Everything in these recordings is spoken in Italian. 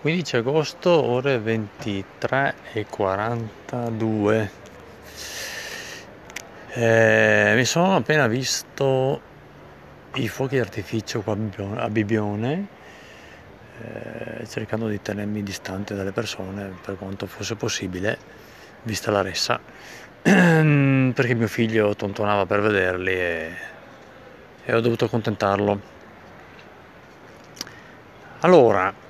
15 agosto, ore 23 e 42. Eh, mi sono appena visto i fuochi d'artificio qua a Bibione, eh, cercando di tenermi distante dalle persone per quanto fosse possibile, vista la ressa, perché mio figlio tontonava per vederli e, e ho dovuto accontentarlo. Allora,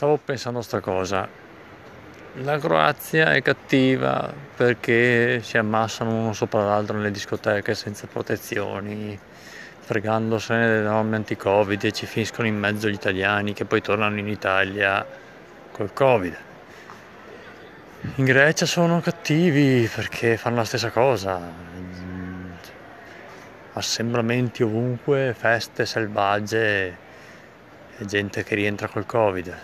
stavo pensando a sta cosa. La Croazia è cattiva perché si ammassano uno sopra l'altro nelle discoteche senza protezioni, fregandosene delle norme anti-Covid e ci finiscono in mezzo gli italiani che poi tornano in Italia col Covid. In Grecia sono cattivi perché fanno la stessa cosa. Assembramenti ovunque, feste selvagge e gente che rientra col Covid.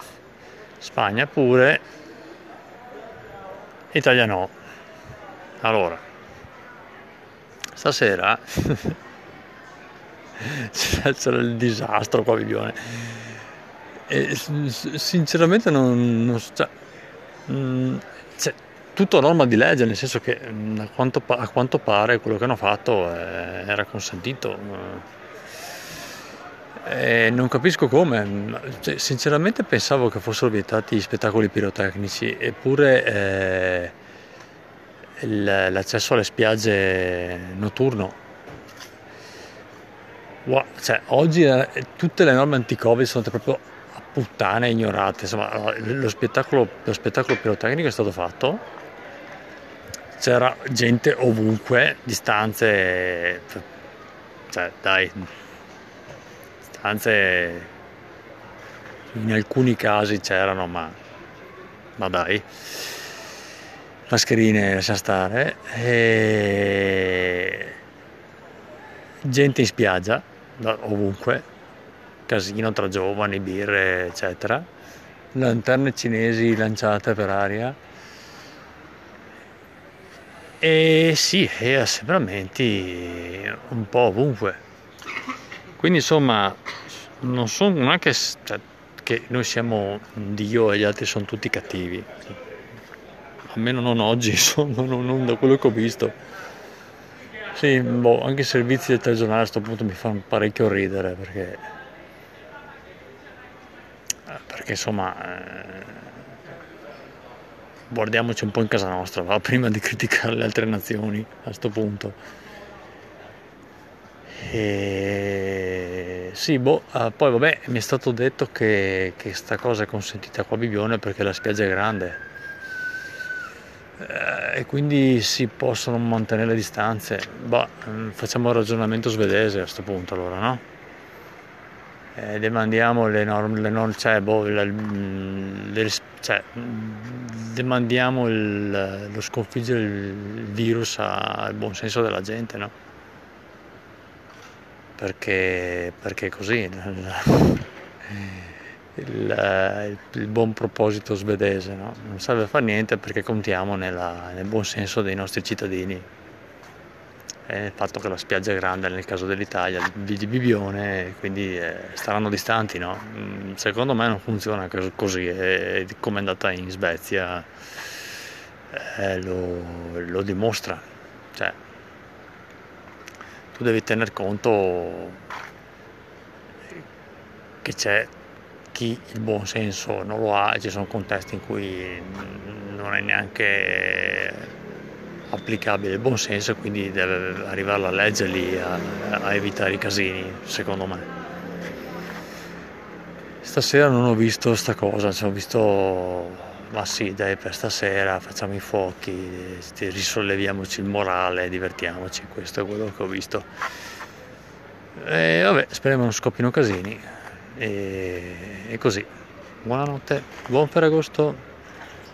Spagna pure, Italia no. Allora, stasera c'era il disastro qua Vivione. E sinceramente non, non cioè, mm, cioè, tutto a norma di legge, nel senso che mm, a quanto, a quanto pare quello che hanno fatto eh, era consentito eh, non capisco come, cioè, sinceramente pensavo che fossero vietati gli spettacoli pirotecnici, eppure eh, l'accesso alle spiagge notturno. Wow, cioè, oggi eh, tutte le norme anti-Covid sono proprio a puttane ignorate. Insomma, lo spettacolo, lo spettacolo pirotecnico è stato fatto, c'era gente ovunque, distanze, cioè, dai, stanze in alcuni casi c'erano ma, ma dai. Mascherine lascia stare. E gente in spiaggia ovunque casino tra giovani birre eccetera. Lanterne cinesi lanciate per aria. E sì e assembramenti un po' ovunque quindi insomma, non sono non è che, cioè, che noi siamo Dio e gli altri sono tutti cattivi, almeno non oggi, insomma, non, non da quello che ho visto. Sì, boh, anche i servizi del telegiornale a questo punto mi fanno parecchio ridere perché, perché insomma eh, guardiamoci un po' in casa nostra va, prima di criticare le altre nazioni a questo punto. E sì, boh, uh, poi vabbè, mi è stato detto che, che sta cosa è consentita qua a Bibione perché la spiaggia è grande uh, e quindi si possono mantenere le distanze. Bah, mm, facciamo il ragionamento svedese a questo punto allora, no? Eh, demandiamo le norme, le norme cioè, boh, le, le, cioè, demandiamo il, lo sconfiggere il virus al buon senso della gente, no? Perché, perché così il, il, il, buon proposito svedese no? non serve a fare niente perché contiamo nella, nel buon senso dei nostri cittadini e il fatto che la spiaggia è grande nel caso dell'Italia di Bibione quindi eh, staranno distanti no? Mm, secondo me non funziona così e come è andata in Svezia eh, lo, lo dimostra cioè, tu devi tener conto che c'è chi il buon senso non lo ha e ci sono contesti in cui non è neanche applicabile il buon senso e quindi deve arrivare la legge lì a, a evitare i casini, secondo me. Stasera non ho visto sta cosa, cioè ho visto ma sì, dai, per stasera facciamo i fuochi, risolleviamoci il morale, divertiamoci, questo è quello che ho visto. E vabbè, speriamo non scoppino casini. E, e così. Buonanotte, buon Ferragosto.